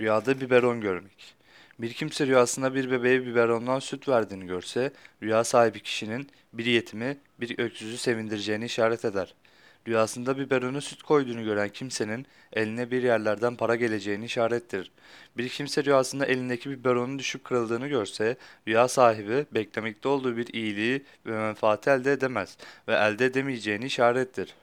Rüyada biberon görmek. Bir kimse rüyasında bir bebeğe biberondan süt verdiğini görse, rüya sahibi kişinin bir yetimi, bir öksüzü sevindireceğini işaret eder. Rüyasında biberona süt koyduğunu gören kimsenin eline bir yerlerden para geleceğini işarettir. Bir kimse rüyasında elindeki biberonun düşüp kırıldığını görse, rüya sahibi beklemekte olduğu bir iyiliği ve menfaati elde edemez ve elde edemeyeceğini işarettir.